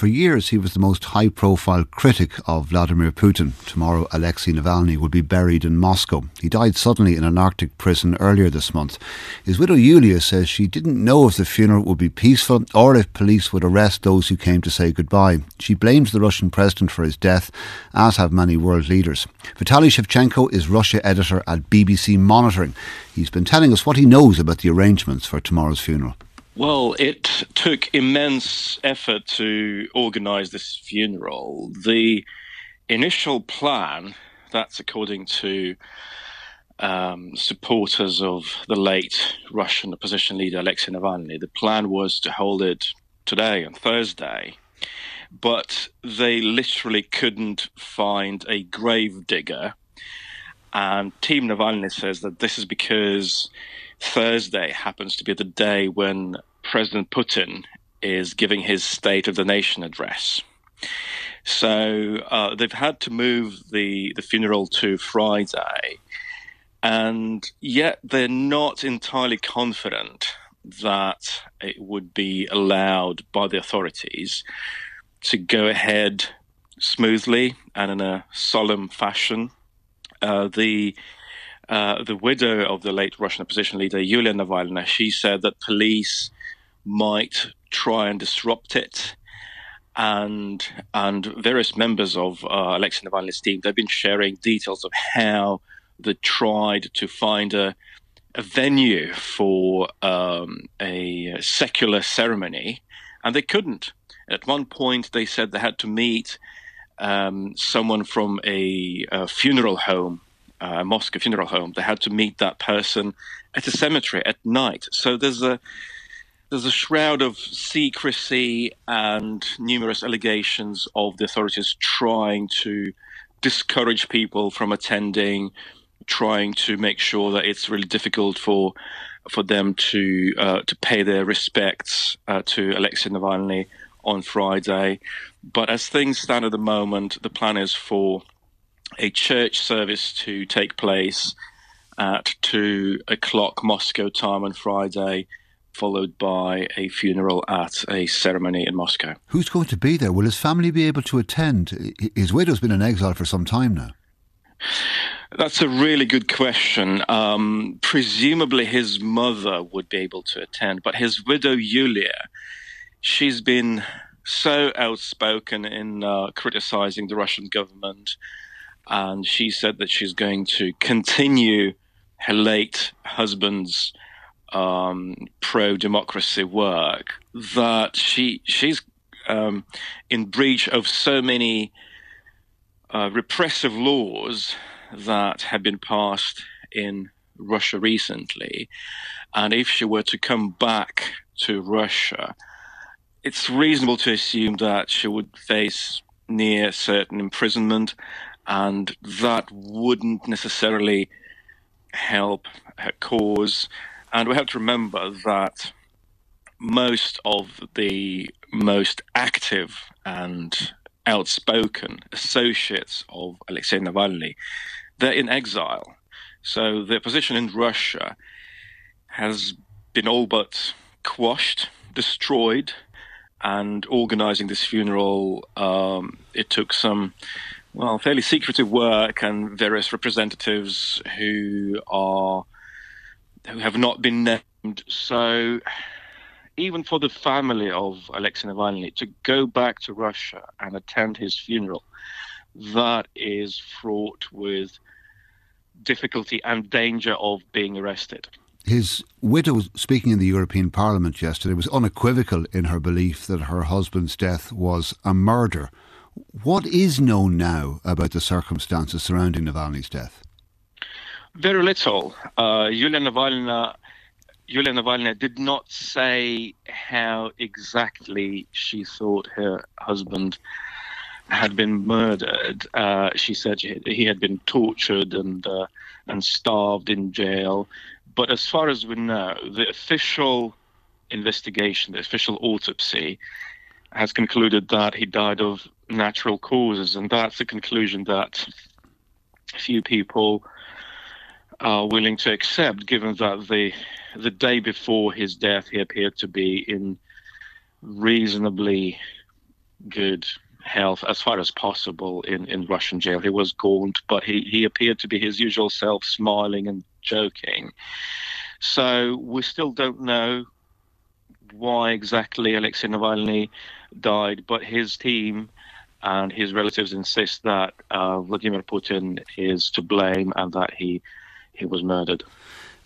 For years, he was the most high profile critic of Vladimir Putin. Tomorrow, Alexei Navalny will be buried in Moscow. He died suddenly in an Arctic prison earlier this month. His widow Yulia says she didn't know if the funeral would be peaceful or if police would arrest those who came to say goodbye. She blames the Russian president for his death, as have many world leaders. Vitaly Shevchenko is Russia editor at BBC Monitoring. He's been telling us what he knows about the arrangements for tomorrow's funeral. Well, it took immense effort to organize this funeral. The initial plan, that's according to um, supporters of the late Russian opposition leader Alexei Navalny, the plan was to hold it today on Thursday, but they literally couldn't find a grave digger. And Team Navalny says that this is because Thursday happens to be the day when President Putin is giving his State of the Nation address. So uh, they've had to move the, the funeral to Friday, and yet they're not entirely confident that it would be allowed by the authorities to go ahead smoothly and in a solemn fashion. Uh, the uh, the widow of the late Russian opposition leader Yulia Navalny, she said that police might try and disrupt it. And and various members of uh, Alexei Navalny's team, they've been sharing details of how they tried to find a, a venue for um, a secular ceremony, and they couldn't. At one point, they said they had to meet um, someone from a, a funeral home, a Moscow funeral home. They had to meet that person at a cemetery at night. So there's a there's a shroud of secrecy and numerous allegations of the authorities trying to discourage people from attending, trying to make sure that it's really difficult for for them to uh, to pay their respects uh, to Alexei Navalny on Friday. But as things stand at the moment, the plan is for a church service to take place at two o'clock Moscow time on Friday followed by a funeral at a ceremony in Moscow. Who's going to be there? Will his family be able to attend? His widow's been in exile for some time now. That's a really good question. Um, presumably, his mother would be able to attend, but his widow, Yulia, she's been so outspoken in uh, criticizing the Russian government, and she said that she's going to continue her late husband's um, pro democracy work that she she's um, in breach of so many uh, repressive laws that have been passed in Russia recently, and if she were to come back to Russia, it's reasonable to assume that she would face near certain imprisonment, and that wouldn't necessarily help her cause and we have to remember that most of the most active and outspoken associates of Alexei Navalny, they're in exile. So their position in Russia has been all but quashed, destroyed, and organizing this funeral, um, it took some, well, fairly secretive work and various representatives who are who have not been named. So even for the family of Alexei Navalny to go back to Russia and attend his funeral, that is fraught with difficulty and danger of being arrested. His widow, speaking in the European Parliament yesterday, was unequivocal in her belief that her husband's death was a murder. What is known now about the circumstances surrounding Navalny's death? Very little. Uh, Yulia Navalny, Yulia Navalny did not say how exactly she thought her husband had been murdered. Uh, she said he had been tortured and uh, and starved in jail. But as far as we know, the official investigation, the official autopsy, has concluded that he died of natural causes, and that's a conclusion that few people are willing to accept, given that the the day before his death he appeared to be in reasonably good health as far as possible in, in Russian jail. He was gaunt, but he, he appeared to be his usual self, smiling and joking. So we still don't know why exactly Alexei Navalny died, but his team and his relatives insist that uh, Vladimir Putin is to blame and that he he was murdered.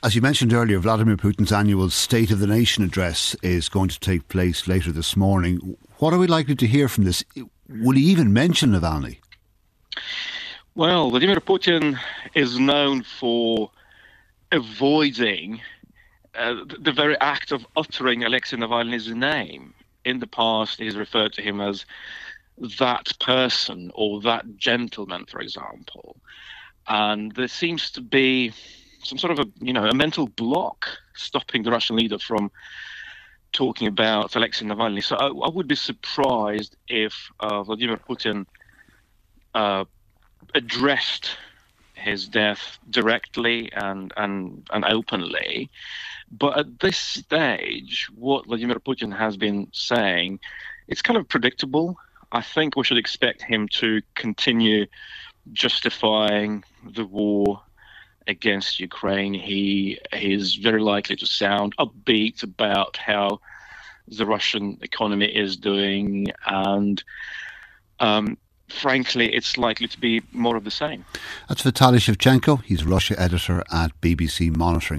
As you mentioned earlier, Vladimir Putin's annual State of the Nation address is going to take place later this morning. What are we likely to hear from this? Will he even mention Navalny? Well, Vladimir Putin is known for avoiding uh, the very act of uttering Alexei Navalny's name. In the past, he's referred to him as that person or that gentleman, for example. And there seems to be some sort of a you know a mental block stopping the Russian leader from talking about Alexei Navalny. So I, I would be surprised if uh, Vladimir Putin uh, addressed his death directly and, and, and openly. But at this stage, what Vladimir Putin has been saying, it's kind of predictable. I think we should expect him to continue justifying the war against Ukraine. He is very likely to sound upbeat about how the Russian economy is doing, and um, frankly, it's likely to be more of the same. That's Vitaly Shevchenko. He's Russia editor at BBC Monitoring.